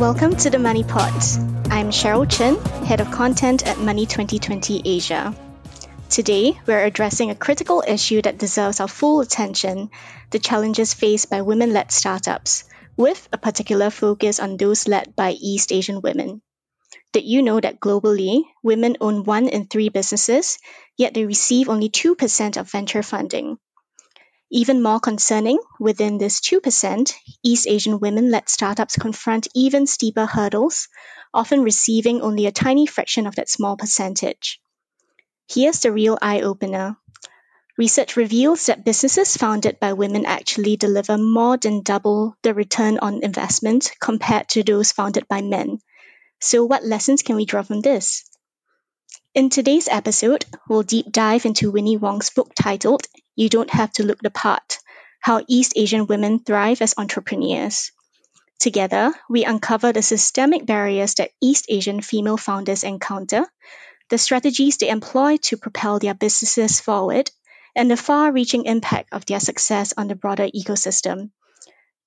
Welcome to the Money Pod. I'm Sheryl Chen, Head of Content at Money 2020 Asia. Today, we're addressing a critical issue that deserves our full attention the challenges faced by women led startups, with a particular focus on those led by East Asian women. Did you know that globally, women own one in three businesses, yet they receive only 2% of venture funding? Even more concerning, within this 2%, East Asian women led startups confront even steeper hurdles, often receiving only a tiny fraction of that small percentage. Here's the real eye opener. Research reveals that businesses founded by women actually deliver more than double the return on investment compared to those founded by men. So, what lessons can we draw from this? In today's episode, we'll deep dive into Winnie Wong's book titled You Don't Have to Look the Part How East Asian Women Thrive as Entrepreneurs. Together, we uncover the systemic barriers that East Asian female founders encounter, the strategies they employ to propel their businesses forward, and the far reaching impact of their success on the broader ecosystem.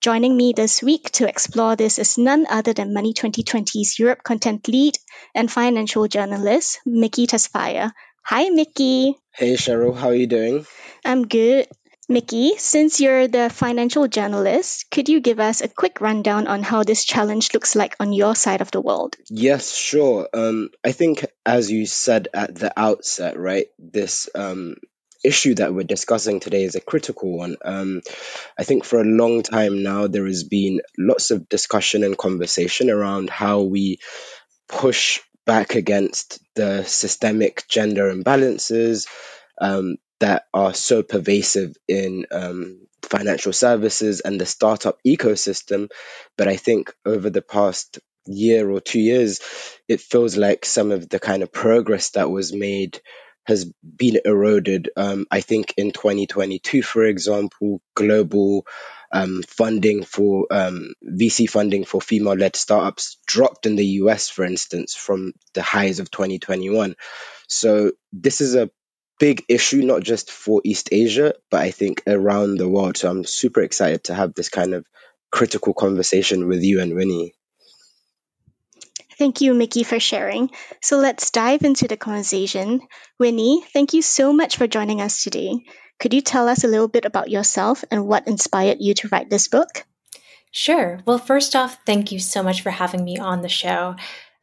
Joining me this week to explore this is none other than Money 2020's Europe content lead and financial journalist, Mickey Tesfaye. Hi, Mickey. Hey, Sheryl. How are you doing? I'm good. Mickey, since you're the financial journalist, could you give us a quick rundown on how this challenge looks like on your side of the world? Yes, sure. Um, I think, as you said at the outset, right, this um, issue that we're discussing today is a critical one. Um, I think for a long time now, there has been lots of discussion and conversation around how we push back against the systemic gender imbalances um, that are so pervasive in um, financial services and the startup ecosystem. But I think over the past year or two years, it feels like some of the kind of progress that was made has been eroded. Um, I think in 2022, for example, global um, funding for um, VC funding for female led startups dropped in the US, for instance, from the highs of 2021. So this is a big issue, not just for East Asia, but I think around the world. So I'm super excited to have this kind of critical conversation with you and Winnie. Thank you, Mickey, for sharing. So let's dive into the conversation. Winnie, thank you so much for joining us today. Could you tell us a little bit about yourself and what inspired you to write this book? Sure. Well, first off, thank you so much for having me on the show.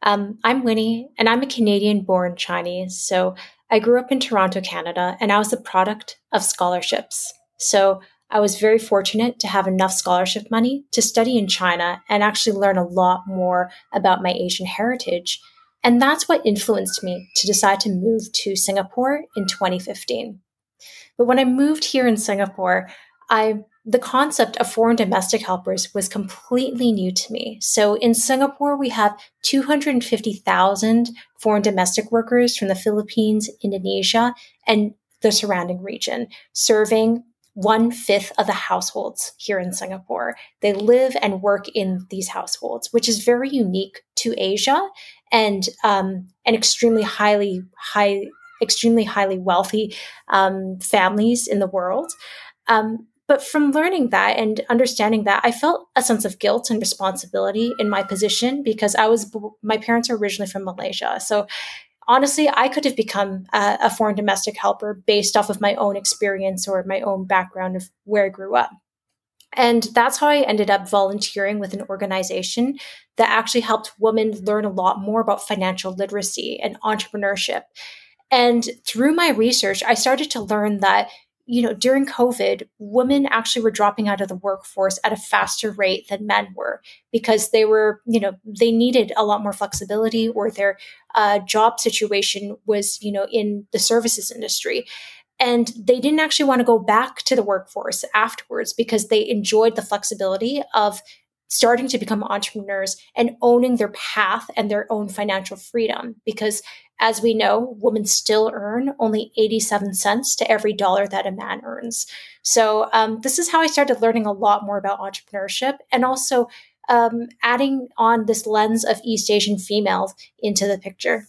Um, I'm Winnie, and I'm a Canadian born Chinese. So I grew up in Toronto, Canada, and I was the product of scholarships. So I was very fortunate to have enough scholarship money to study in China and actually learn a lot more about my Asian heritage. And that's what influenced me to decide to move to Singapore in 2015. But when I moved here in Singapore, I the concept of foreign domestic helpers was completely new to me. So in Singapore, we have 250,000 foreign domestic workers from the Philippines, Indonesia, and the surrounding region, serving one fifth of the households here in Singapore. They live and work in these households, which is very unique to Asia and um, and extremely highly high, extremely highly wealthy um, families in the world. Um, but from learning that and understanding that, I felt a sense of guilt and responsibility in my position because I was my parents are originally from Malaysia, so honestly, I could have become a, a, foreign domestic helper based off of my own experience or my own background of where I grew up. And that's how I ended up volunteering with an organization that actually helped women learn a lot more about financial literacy and entrepreneurship. And through my research, I started to learn that you know, during COVID, women actually were dropping out of the workforce at a faster rate than men were because they were, you know, they needed a lot more flexibility or their uh, job situation was, you know, in the services industry. And they didn't actually want to go back to the workforce afterwards because they enjoyed the flexibility of starting to become entrepreneurs and owning their path and their own financial freedom. Because as we know, women still earn only 87 cents to every dollar that a man earns. So, um, this is how I started learning a lot more about entrepreneurship and also um, adding on this lens of East Asian females into the picture.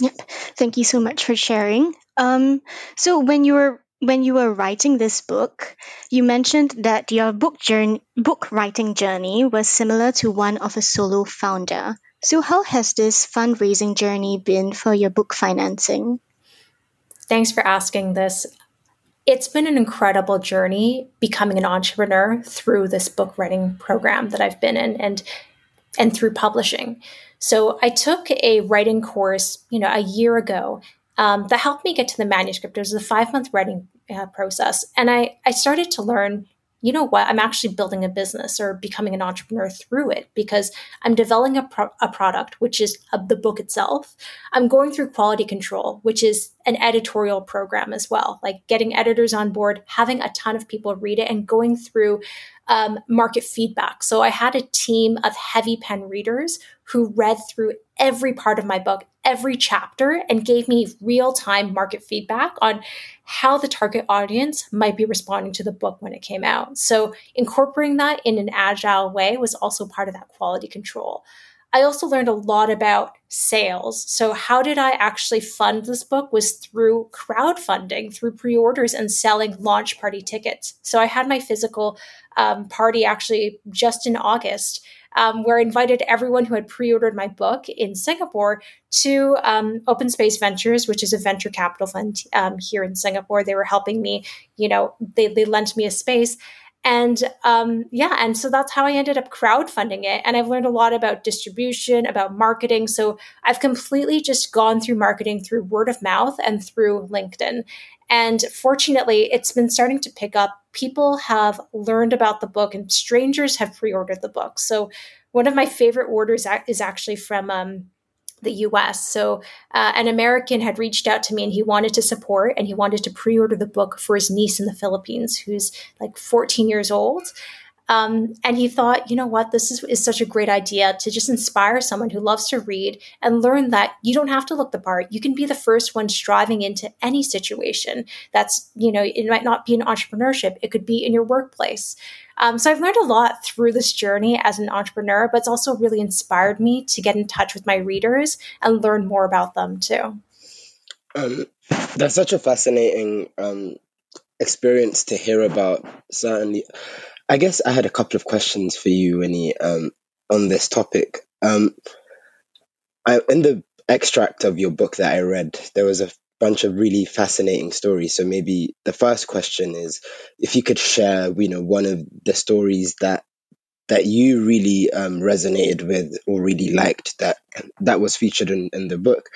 Yep. Thank you so much for sharing. Um, so, when you were when you were writing this book, you mentioned that your book journey, book writing journey was similar to one of a solo founder. So, how has this fundraising journey been for your book financing? Thanks for asking this. It's been an incredible journey becoming an entrepreneur through this book writing program that I've been in and and through publishing. So I took a writing course, you know, a year ago um, that helped me get to the manuscript. It was a five month writing uh, process, and I I started to learn you know what, I'm actually building a business or becoming an entrepreneur through it because I'm developing a, pro- a product, which is uh, the book itself. I'm going through quality control, which is an editorial program as well, like getting editors on board, having a ton of people read it, and going through um, market feedback. So I had a team of heavy pen readers who read through every part of my book, every chapter, and gave me real time market feedback on how the target audience might be responding to the book when it came out. So incorporating that in an agile way was also part of that quality control. I also learned a lot about sales. So, how did I actually fund this book was through crowdfunding, through pre orders and selling launch party tickets. So, I had my physical um, party actually just in August. Um, where I invited everyone who had pre-ordered my book in Singapore to um, Open Space Ventures, which is a venture capital fund um, here in Singapore. They were helping me, you know, they, they lent me a space and um, yeah, and so that's how I ended up crowdfunding it. And I've learned a lot about distribution, about marketing. So I've completely just gone through marketing through word of mouth and through LinkedIn. And fortunately, it's been starting to pick up. People have learned about the book, and strangers have pre ordered the book. So one of my favorite orders is actually from um, the US. So, uh, an American had reached out to me and he wanted to support and he wanted to pre order the book for his niece in the Philippines, who's like 14 years old. Um, and he thought, you know what, this is, is such a great idea to just inspire someone who loves to read and learn that you don't have to look the part. You can be the first one striving into any situation. That's, you know, it might not be in entrepreneurship, it could be in your workplace. Um, so I've learned a lot through this journey as an entrepreneur, but it's also really inspired me to get in touch with my readers and learn more about them too. Um, that's such a fascinating um, experience to hear about. Certainly, I guess I had a couple of questions for you, Winnie, um, on this topic. Um, I, in the extract of your book that I read, there was a bunch of really fascinating stories. So maybe the first question is if you could share, you know, one of the stories that that you really um, resonated with or really liked that that was featured in, in the book.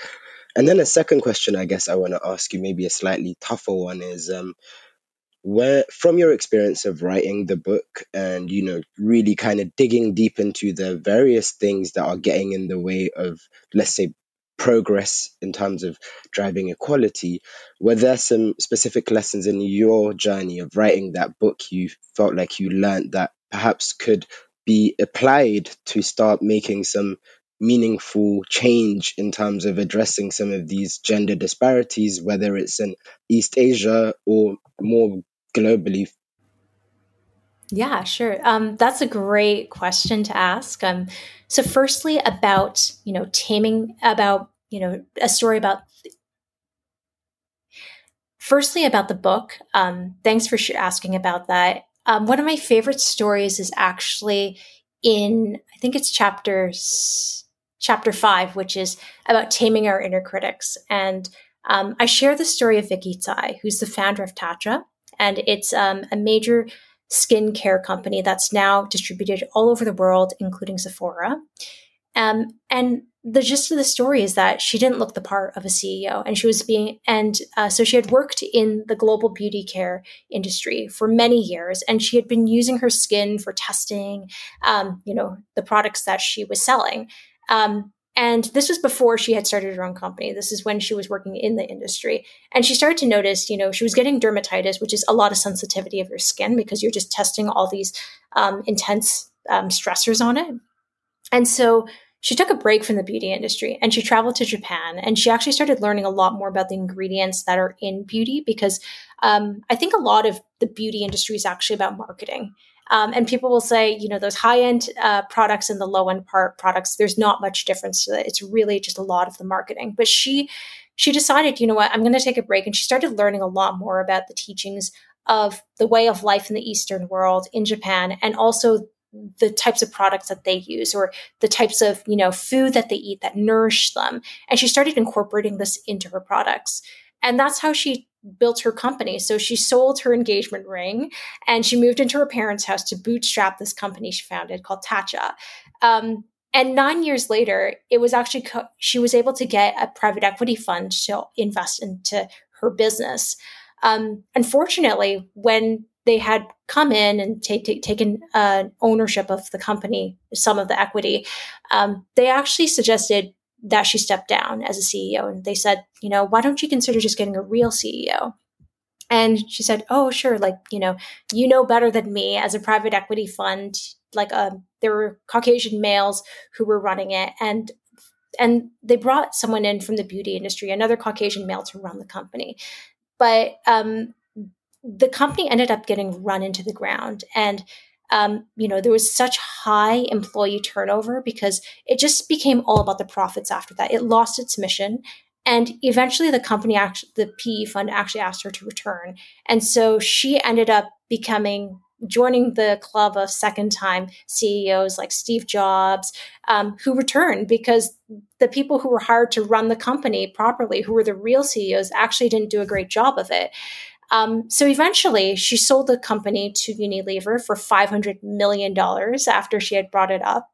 And then a second question, I guess I want to ask you, maybe a slightly tougher one, is um, where from your experience of writing the book and you know really kind of digging deep into the various things that are getting in the way of let's say progress in terms of driving equality were there some specific lessons in your journey of writing that book you felt like you learned that perhaps could be applied to start making some meaningful change in terms of addressing some of these gender disparities, whether it's in East Asia or more globally? Yeah, sure. Um, that's a great question to ask. Um, so, firstly, about you know taming, about you know a story about. Firstly, about the book. Um, thanks for asking about that. Um, one of my favorite stories is actually in I think it's chapters chapter five, which is about taming our inner critics. And um, I share the story of Vicky Tsai, who's the founder of Tatcha, and it's um, a major skincare company that's now distributed all over the world, including Sephora. Um, and the gist of the story is that she didn't look the part of a CEO, and she was being, and uh, so she had worked in the global beauty care industry for many years, and she had been using her skin for testing, um, you know, the products that she was selling. Um, and this was before she had started her own company. This is when she was working in the industry. And she started to notice, you know, she was getting dermatitis, which is a lot of sensitivity of your skin because you're just testing all these um, intense um, stressors on it. And so she took a break from the beauty industry and she traveled to Japan and she actually started learning a lot more about the ingredients that are in beauty because um, I think a lot of the beauty industry is actually about marketing. Um, and people will say, you know, those high end uh, products and the low end part products, there's not much difference to it. It's really just a lot of the marketing. But she she decided, you know what, I'm going to take a break. And she started learning a lot more about the teachings of the way of life in the Eastern world in Japan and also the types of products that they use or the types of you know food that they eat that nourish them and she started incorporating this into her products and that's how she built her company. So she sold her engagement ring and she moved into her parents house to bootstrap this company she founded called tatcha. Um, and nine years later it was actually co- she was able to get a private equity fund to invest into her business. Um, unfortunately when they had come in and taken uh, ownership of the company, some of the equity, um, they actually suggested that she stepped down as a CEO. And they said, you know, why don't you consider just getting a real CEO? And she said, oh, sure. Like, you know, you know better than me as a private equity fund. Like, um, there were Caucasian males who were running it. And and they brought someone in from the beauty industry, another Caucasian male to run the company. But um, the company ended up getting run into the ground and um, you know there was such high employee turnover because it just became all about the profits after that. It lost its mission. And eventually the company actually the pe fund actually asked her to return. And so she ended up becoming joining the club of second time ceos like steve jobs um, who returned because the people who were hired to run the company properly who were the real ceos actually didn't do a great job of it um, so eventually, she sold the company to Unilever for $500 million after she had brought it up.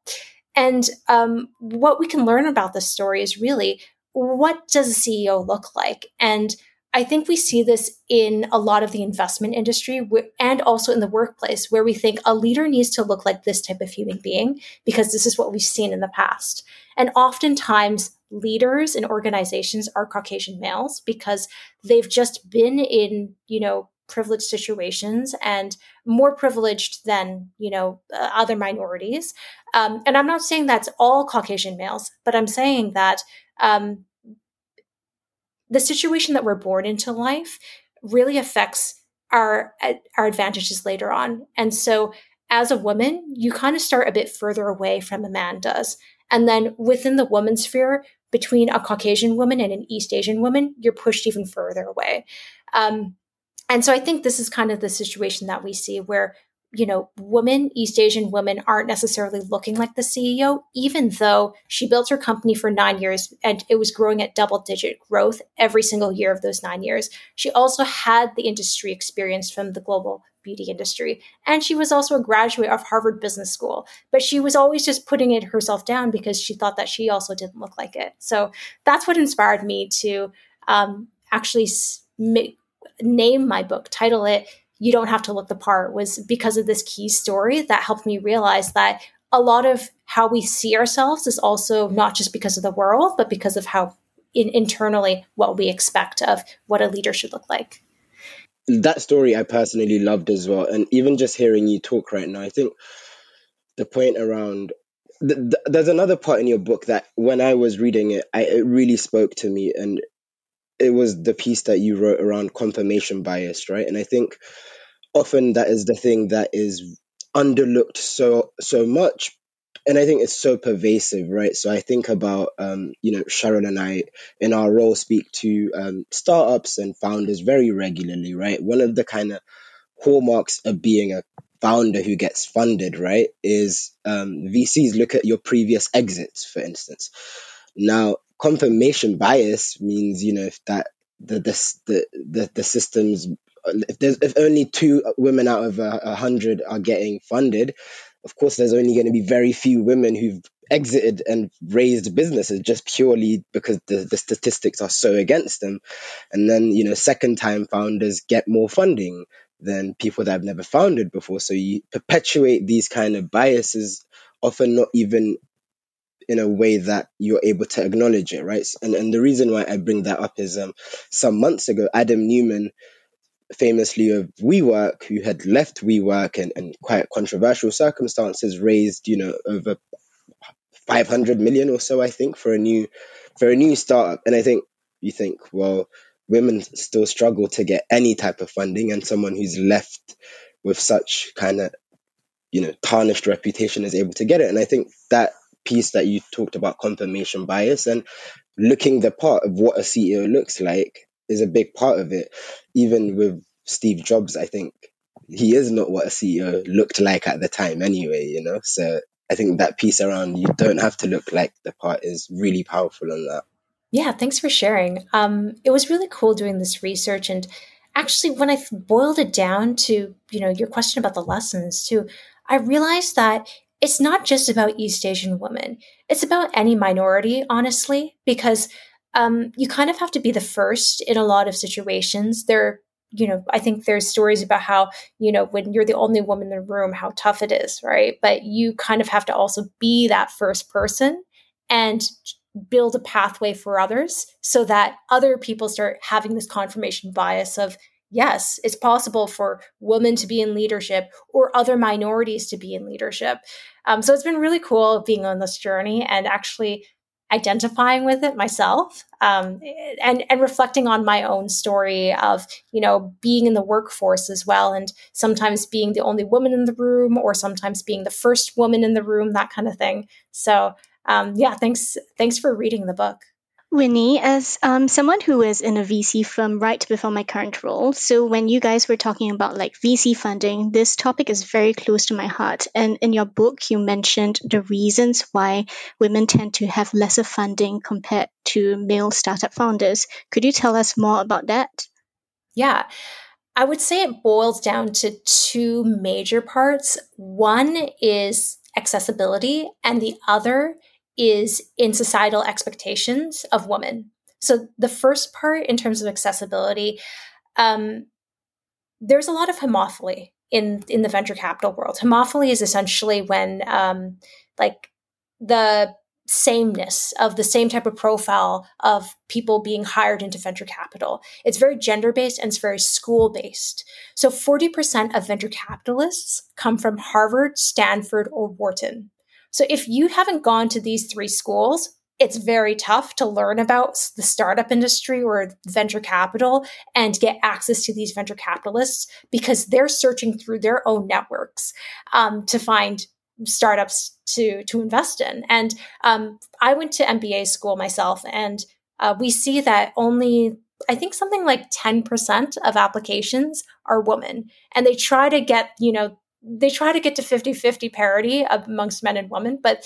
And um, what we can learn about this story is really what does a CEO look like? And I think we see this in a lot of the investment industry and also in the workplace, where we think a leader needs to look like this type of human being because this is what we've seen in the past. And oftentimes, leaders in organizations are Caucasian males because they've just been in, you know, privileged situations and more privileged than, you know, uh, other minorities. Um, and I'm not saying that's all Caucasian males, but I'm saying that um, the situation that we're born into life really affects our our advantages later on. And so as a woman, you kind of start a bit further away from a man does. And then within the woman sphere, between a Caucasian woman and an East Asian woman, you're pushed even further away. Um, and so I think this is kind of the situation that we see where, you know, women, East Asian women aren't necessarily looking like the CEO, even though she built her company for nine years and it was growing at double digit growth every single year of those nine years. She also had the industry experience from the global beauty industry. And she was also a graduate of Harvard Business School, but she was always just putting it herself down because she thought that she also didn't look like it. So that's what inspired me to um, actually make, name my book, title it You Don't Have to Look the Part, was because of this key story that helped me realize that a lot of how we see ourselves is also not just because of the world, but because of how in, internally what we expect of what a leader should look like that story I personally loved as well. And even just hearing you talk right now, I think the point around th- th- there's another part in your book that when I was reading it, I, it really spoke to me, and it was the piece that you wrote around confirmation bias, right? And I think often that is the thing that is underlooked so so much and I think it's so pervasive, right? So I think about, um, you know, Sharon and I in our role speak to um, startups and founders very regularly, right? One of the kind of hallmarks of being a founder who gets funded, right, is um, VCs look at your previous exits, for instance. Now, confirmation bias means, you know, if that the the the the, systems if there's if only two women out of a hundred are getting funded, of course, there's only going to be very few women who've exited and raised businesses just purely because the, the statistics are so against them. And then, you know, second time founders get more funding than people that have never founded before. So you perpetuate these kind of biases, often not even in a way that you're able to acknowledge it, right? And and the reason why I bring that up is um some months ago, Adam Neumann famously of WeWork, who had left WeWork and, and quite controversial circumstances, raised you know over 500 million or so, I think, for a new for a new startup. And I think you think, well, women still struggle to get any type of funding, and someone who's left with such kind of you know tarnished reputation is able to get it. And I think that piece that you talked about confirmation bias and looking the part of what a CEO looks like is a big part of it. Even with Steve Jobs, I think he is not what a CEO looked like at the time anyway, you know? So I think that piece around you don't have to look like the part is really powerful on that. Yeah, thanks for sharing. Um, it was really cool doing this research and actually when I boiled it down to, you know, your question about the lessons too, I realized that it's not just about East Asian women. It's about any minority, honestly, because um, you kind of have to be the first in a lot of situations. There, you know, I think there's stories about how, you know, when you're the only woman in the room, how tough it is, right? But you kind of have to also be that first person and build a pathway for others so that other people start having this confirmation bias of, yes, it's possible for women to be in leadership or other minorities to be in leadership. Um, so it's been really cool being on this journey and actually identifying with it myself um, and and reflecting on my own story of you know being in the workforce as well and sometimes being the only woman in the room or sometimes being the first woman in the room that kind of thing. So um, yeah thanks thanks for reading the book Winnie, as um, someone who is in a VC firm right before my current role, so when you guys were talking about like VC funding, this topic is very close to my heart. And in your book, you mentioned the reasons why women tend to have lesser funding compared to male startup founders. Could you tell us more about that? Yeah. I would say it boils down to two major parts. One is accessibility, and the other is in societal expectations of women. So the first part, in terms of accessibility, um, there's a lot of homophily in in the venture capital world. Homophily is essentially when um, like the sameness of the same type of profile of people being hired into venture capital. It's very gender based and it's very school based. So 40% of venture capitalists come from Harvard, Stanford, or Wharton. So if you haven't gone to these three schools, it's very tough to learn about the startup industry or venture capital and get access to these venture capitalists because they're searching through their own networks um, to find startups to to invest in. And um, I went to MBA school myself, and uh, we see that only I think something like ten percent of applications are women, and they try to get you know they try to get to 50-50 parity amongst men and women but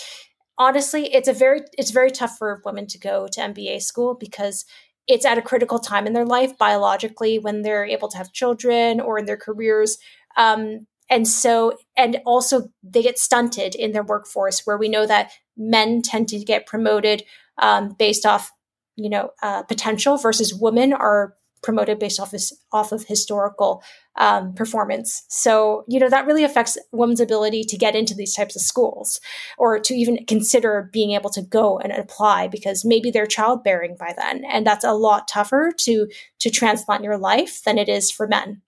honestly it's a very it's very tough for women to go to mba school because it's at a critical time in their life biologically when they're able to have children or in their careers. Um, and so and also they get stunted in their workforce where we know that men tend to get promoted um, based off you know uh, potential versus women are promoted based off off of historical um, performance. So you know that really affects women's ability to get into these types of schools, or to even consider being able to go and apply because maybe they're childbearing by then, and that's a lot tougher to to transplant your life than it is for men.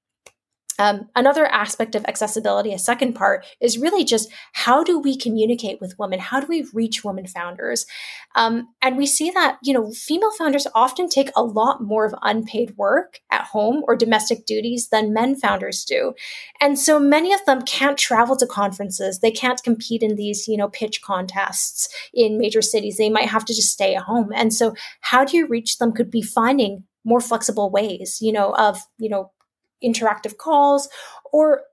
Um, another aspect of accessibility, a second part, is really just how do we communicate with women? How do we reach women founders? Um, and we see that, you know, female founders often take a lot more of unpaid work at home or domestic duties than men founders do. And so many of them can't travel to conferences. They can't compete in these, you know, pitch contests in major cities. They might have to just stay at home. And so how do you reach them could be finding more flexible ways, you know, of, you know, interactive calls or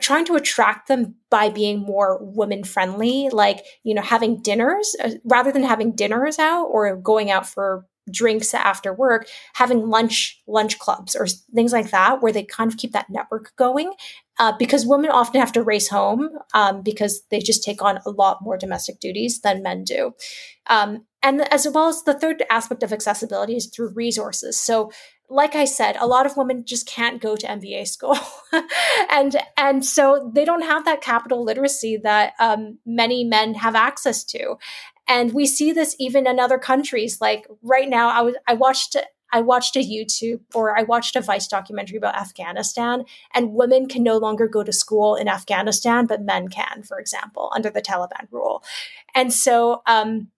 trying to attract them by being more women friendly like you know having dinners uh, rather than having dinners out or going out for drinks after work having lunch lunch clubs or things like that where they kind of keep that network going uh, because women often have to race home um, because they just take on a lot more domestic duties than men do. Um, and as well as the third aspect of accessibility is through resources. So like I said, a lot of women just can't go to MBA school, and and so they don't have that capital literacy that um, many men have access to, and we see this even in other countries. Like right now, I was I watched I watched a YouTube or I watched a Vice documentary about Afghanistan, and women can no longer go to school in Afghanistan, but men can, for example, under the Taliban rule, and so. Um,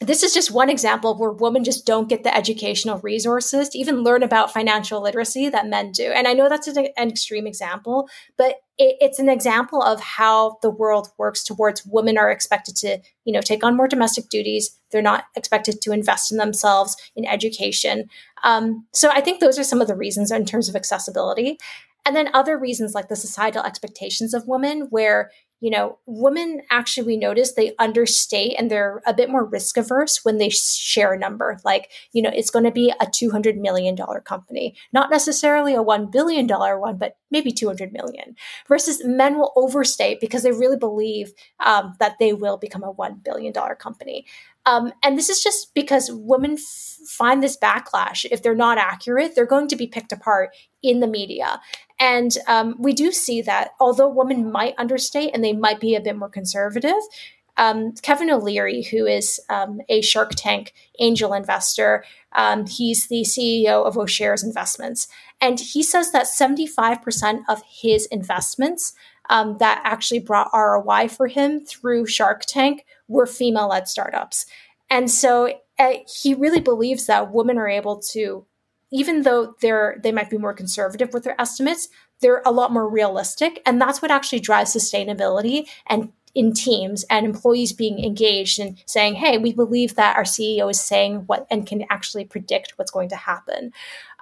this is just one example where women just don't get the educational resources to even learn about financial literacy that men do. And I know that's an, an extreme example, but it, it's an example of how the world works towards women are expected to, you know, take on more domestic duties. They're not expected to invest in themselves in education. Um, so I think those are some of the reasons in terms of accessibility. And then other reasons like the societal expectations of women, where you know, women actually, we notice they understate and they're a bit more risk averse when they share a number. Like, you know, it's going to be a $200 million company, not necessarily a $1 billion one, but maybe 200 million. Versus men will overstate because they really believe um, that they will become a $1 billion company. Um, and this is just because women f- find this backlash. If they're not accurate, they're going to be picked apart in the media. And um, we do see that although women might understate and they might be a bit more conservative, um, Kevin O'Leary, who is um, a Shark Tank angel investor, um, he's the CEO of O'Shares Investments. And he says that 75% of his investments um, that actually brought ROI for him through Shark Tank were female led startups. And so uh, he really believes that women are able to even though they're they might be more conservative with their estimates, they're a lot more realistic, and that's what actually drives sustainability and in teams and employees being engaged and saying, "Hey, we believe that our CEO is saying what and can actually predict what's going to happen."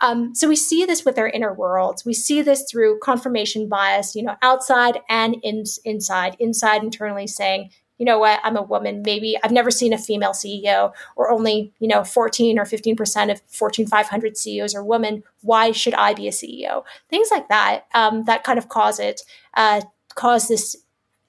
Um, so we see this with our inner worlds. We see this through confirmation bias, you know, outside and in, inside. Inside internally saying, you know what, I'm a woman. Maybe I've never seen a female CEO or only, you know, 14 or 15% of Fortune 500 CEOs are women. Why should I be a CEO? Things like that, um, that kind of cause it, uh, cause this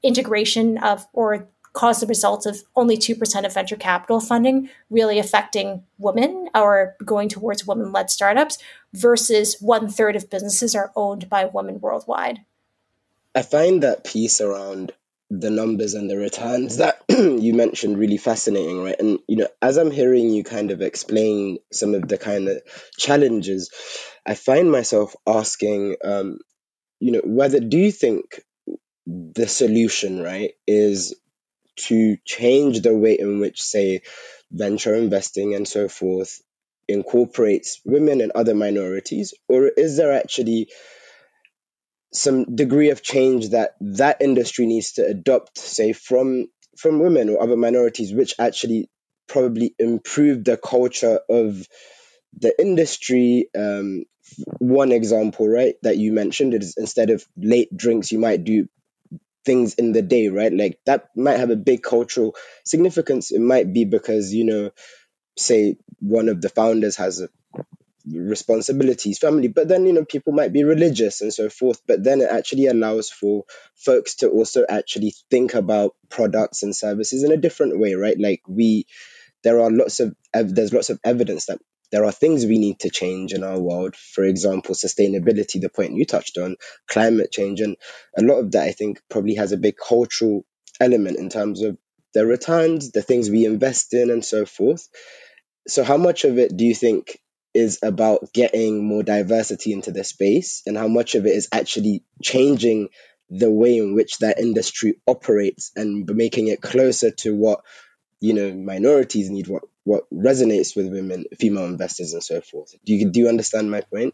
integration of, or cause the result of only 2% of venture capital funding really affecting women or going towards women led startups versus one third of businesses are owned by women worldwide. I find that piece around the numbers and the returns that you mentioned really fascinating, right? And you know, as I'm hearing you kind of explain some of the kind of challenges, I find myself asking, um, you know, whether do you think the solution, right, is to change the way in which, say, venture investing and so forth incorporates women and other minorities, or is there actually some degree of change that that industry needs to adopt, say from from women or other minorities, which actually probably improve the culture of the industry. Um, one example, right, that you mentioned is instead of late drinks, you might do things in the day, right? Like that might have a big cultural significance. It might be because, you know, say one of the founders has a responsibilities, family. But then, you know, people might be religious and so forth. But then it actually allows for folks to also actually think about products and services in a different way, right? Like we, there are lots of, there's lots of evidence that there are things we need to change in our world. For example, sustainability, the point you touched on, climate change. And a lot of that, I think, probably has a big cultural element in terms of the returns, the things we invest in, and so forth. So, how much of it do you think is about getting more diversity into the space and how much of it is actually changing the way in which that industry operates and making it closer to what you know minorities need what what resonates with women female investors and so forth. Do you do you understand my point?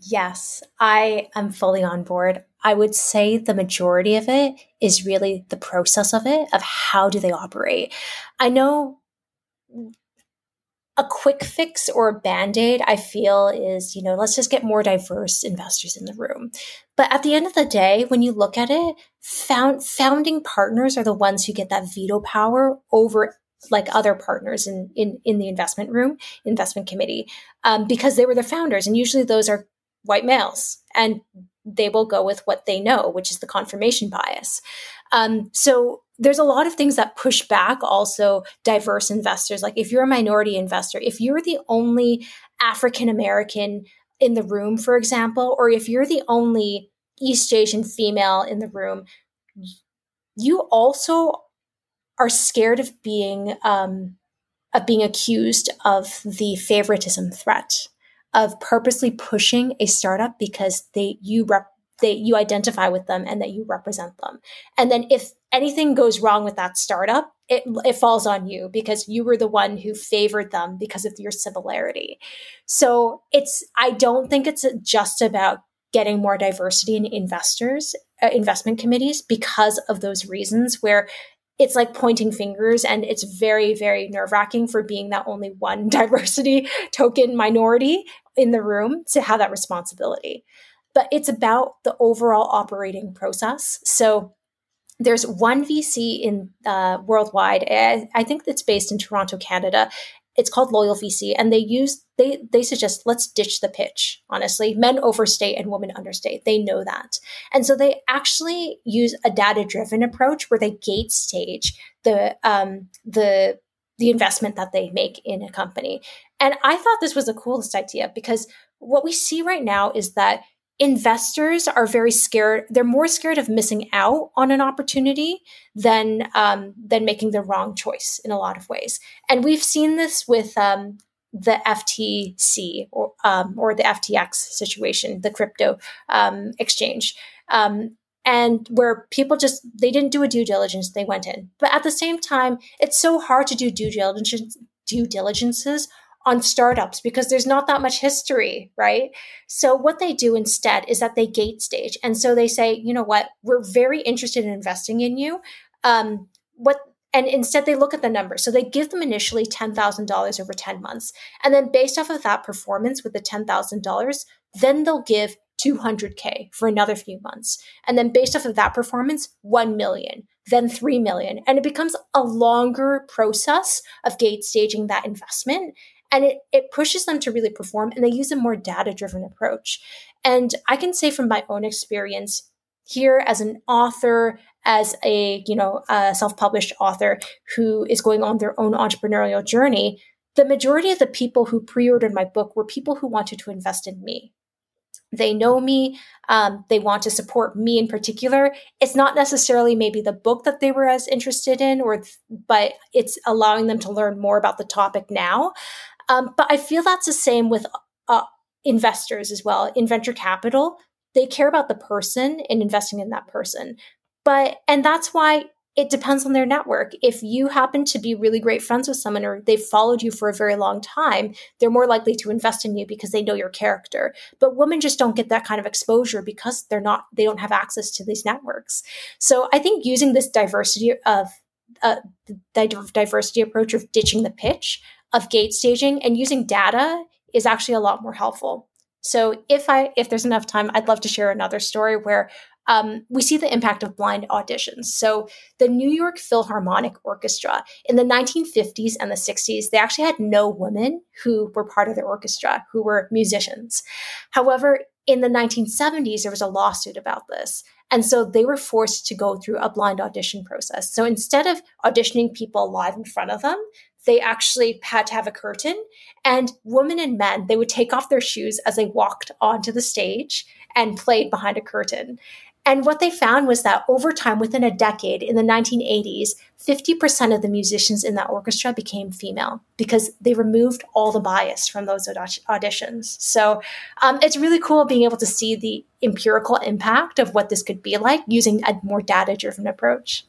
Yes i am fully on board. I would say the majority of it is really the process of it of how do they operate. I know a quick fix or a band-aid i feel is you know let's just get more diverse investors in the room. But at the end of the day when you look at it found, founding partners are the ones who get that veto power over like other partners in in, in the investment room investment committee um, because they were the founders. And usually those are white males and they will go with what they know which is the confirmation bias. Um, so there's a lot of things that push back also diverse investors. Like if you're a minority investor, if you're the only African American in the room, for example, or if you're the only East Asian female in the room, you also are scared of being um, of being accused of the favoritism threat of purposely pushing a startup because they you rep they you identify with them and that you represent them. And then if anything goes wrong with that startup, it it falls on you because you were the one who favored them because of your similarity. So it's I don't think it's just about getting more diversity in investors uh, investment committees because of those reasons where it's like pointing fingers and it's very very nerve-wracking for being that only one diversity token minority in the room to have that responsibility but it's about the overall operating process. So there's one VC in uh, worldwide. I think it's based in Toronto, Canada. It's called Loyal VC, and they use they they suggest let's ditch the pitch. Honestly, men overstate and women understate. They know that, and so they actually use a data driven approach where they gate stage the um, the the investment that they make in a company. And I thought this was the coolest idea because what we see right now is that investors are very scared they're more scared of missing out on an opportunity than um, than making the wrong choice in a lot of ways and we've seen this with um, the FTC or um, or the FTX situation, the crypto um, exchange, um, and where people just they didn't do a due diligence, they went in. But at the same time, it's so hard to do due diligence due diligences on startups because there's not that much history, right? So what they do instead is that they gate stage. And so they say, you know what, we're very interested in investing in you. Um, what and instead they look at the numbers. So they give them initially $10,000 over 10 months. And then based off of that performance with the $10,000, then they'll give 200k for another few months. And then based off of that performance, 1 million, then 3 million. And it becomes a longer process of gate staging that investment and it, it pushes them to really perform and they use a more data driven approach. And i can say from my own experience here as an author as a you know a self-published author who is going on their own entrepreneurial journey the majority of the people who pre-ordered my book were people who wanted to invest in me. They know me um, they want to support me in particular. It's not necessarily maybe the book that they were as interested in or but it's allowing them to learn more about the topic now um, but I feel that's the same with uh, investors as well. In venture capital, they care about the person and investing in that person. But, and that's why it depends on their network. If you happen to be really great friends with someone or they've followed you for a very long time, they're more likely to invest in you because they know your character. But women just don't get that kind of exposure because they're not, they don't have access to these networks. So I think using this diversity of, uh, the diversity approach of ditching the pitch, of gate staging and using data is actually a lot more helpful. So if I if there's enough time, I'd love to share another story where um, we see the impact of blind auditions. So the New York Philharmonic Orchestra in the 1950s and the 60s, they actually had no women who were part of their orchestra who were musicians. However, in the 1970s, there was a lawsuit about this. And so they were forced to go through a blind audition process. So instead of auditioning people live in front of them, they actually had to have a curtain and women and men they would take off their shoes as they walked onto the stage and played behind a curtain. And what they found was that over time within a decade in the 1980s 50% of the musicians in that orchestra became female because they removed all the bias from those auditions. So um, it's really cool being able to see the empirical impact of what this could be like using a more data driven approach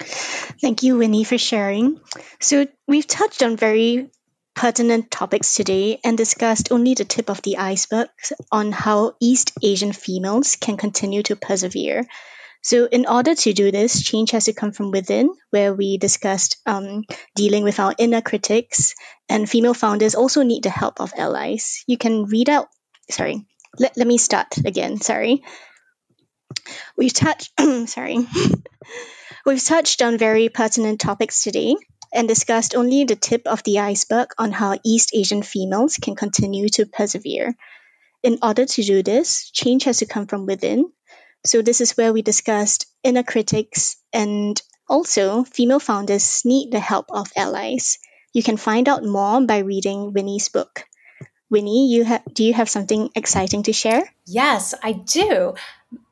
Thank you, Winnie, for sharing. So, we've touched on very pertinent topics today and discussed only the tip of the iceberg on how East Asian females can continue to persevere. So, in order to do this, change has to come from within, where we discussed um, dealing with our inner critics, and female founders also need the help of allies. You can read out, sorry, let, let me start again, sorry. We've touched, sorry. We've touched on very pertinent topics today and discussed only the tip of the iceberg on how East Asian females can continue to persevere. In order to do this, change has to come from within. So, this is where we discussed inner critics and also female founders need the help of allies. You can find out more by reading Winnie's book. Winnie, you ha- do you have something exciting to share? Yes, I do.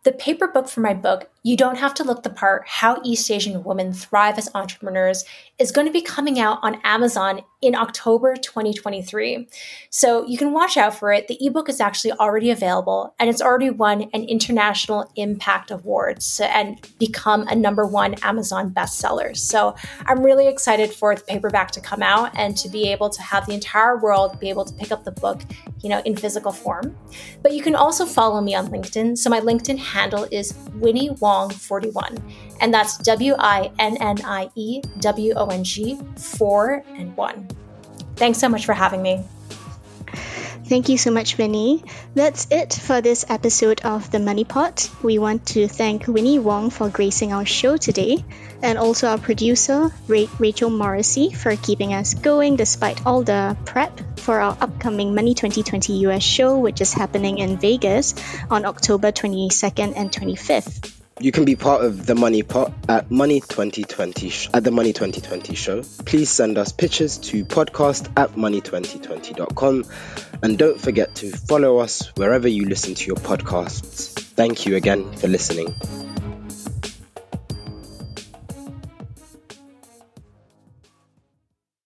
The paper book for my book, You Don't Have to Look the Part How East Asian Women Thrive as Entrepreneurs, is going to be coming out on Amazon in October 2023. So you can watch out for it. The ebook is actually already available and it's already won an International Impact Award and become a number one Amazon bestseller. So I'm really excited for the paperback to come out and to be able to have the entire world be able to pick up the book, you know, in physical form. But you can also follow me on LinkedIn. So my LinkedIn handle is Winnie Wong 41, and that's W I N N I E W O N G 4 and 1. Thanks so much for having me. Thank you so much, Winnie. That's it for this episode of The Money Pod. We want to thank Winnie Wong for gracing our show today, and also our producer, Rachel Morrissey, for keeping us going despite all the prep for our upcoming Money 2020 US show, which is happening in Vegas on October 22nd and 25th. You can be part of the Money Pod at Money 2020 sh- at the Money 2020 show. Please send us pictures to podcast at money2020.com and don't forget to follow us wherever you listen to your podcasts. Thank you again for listening.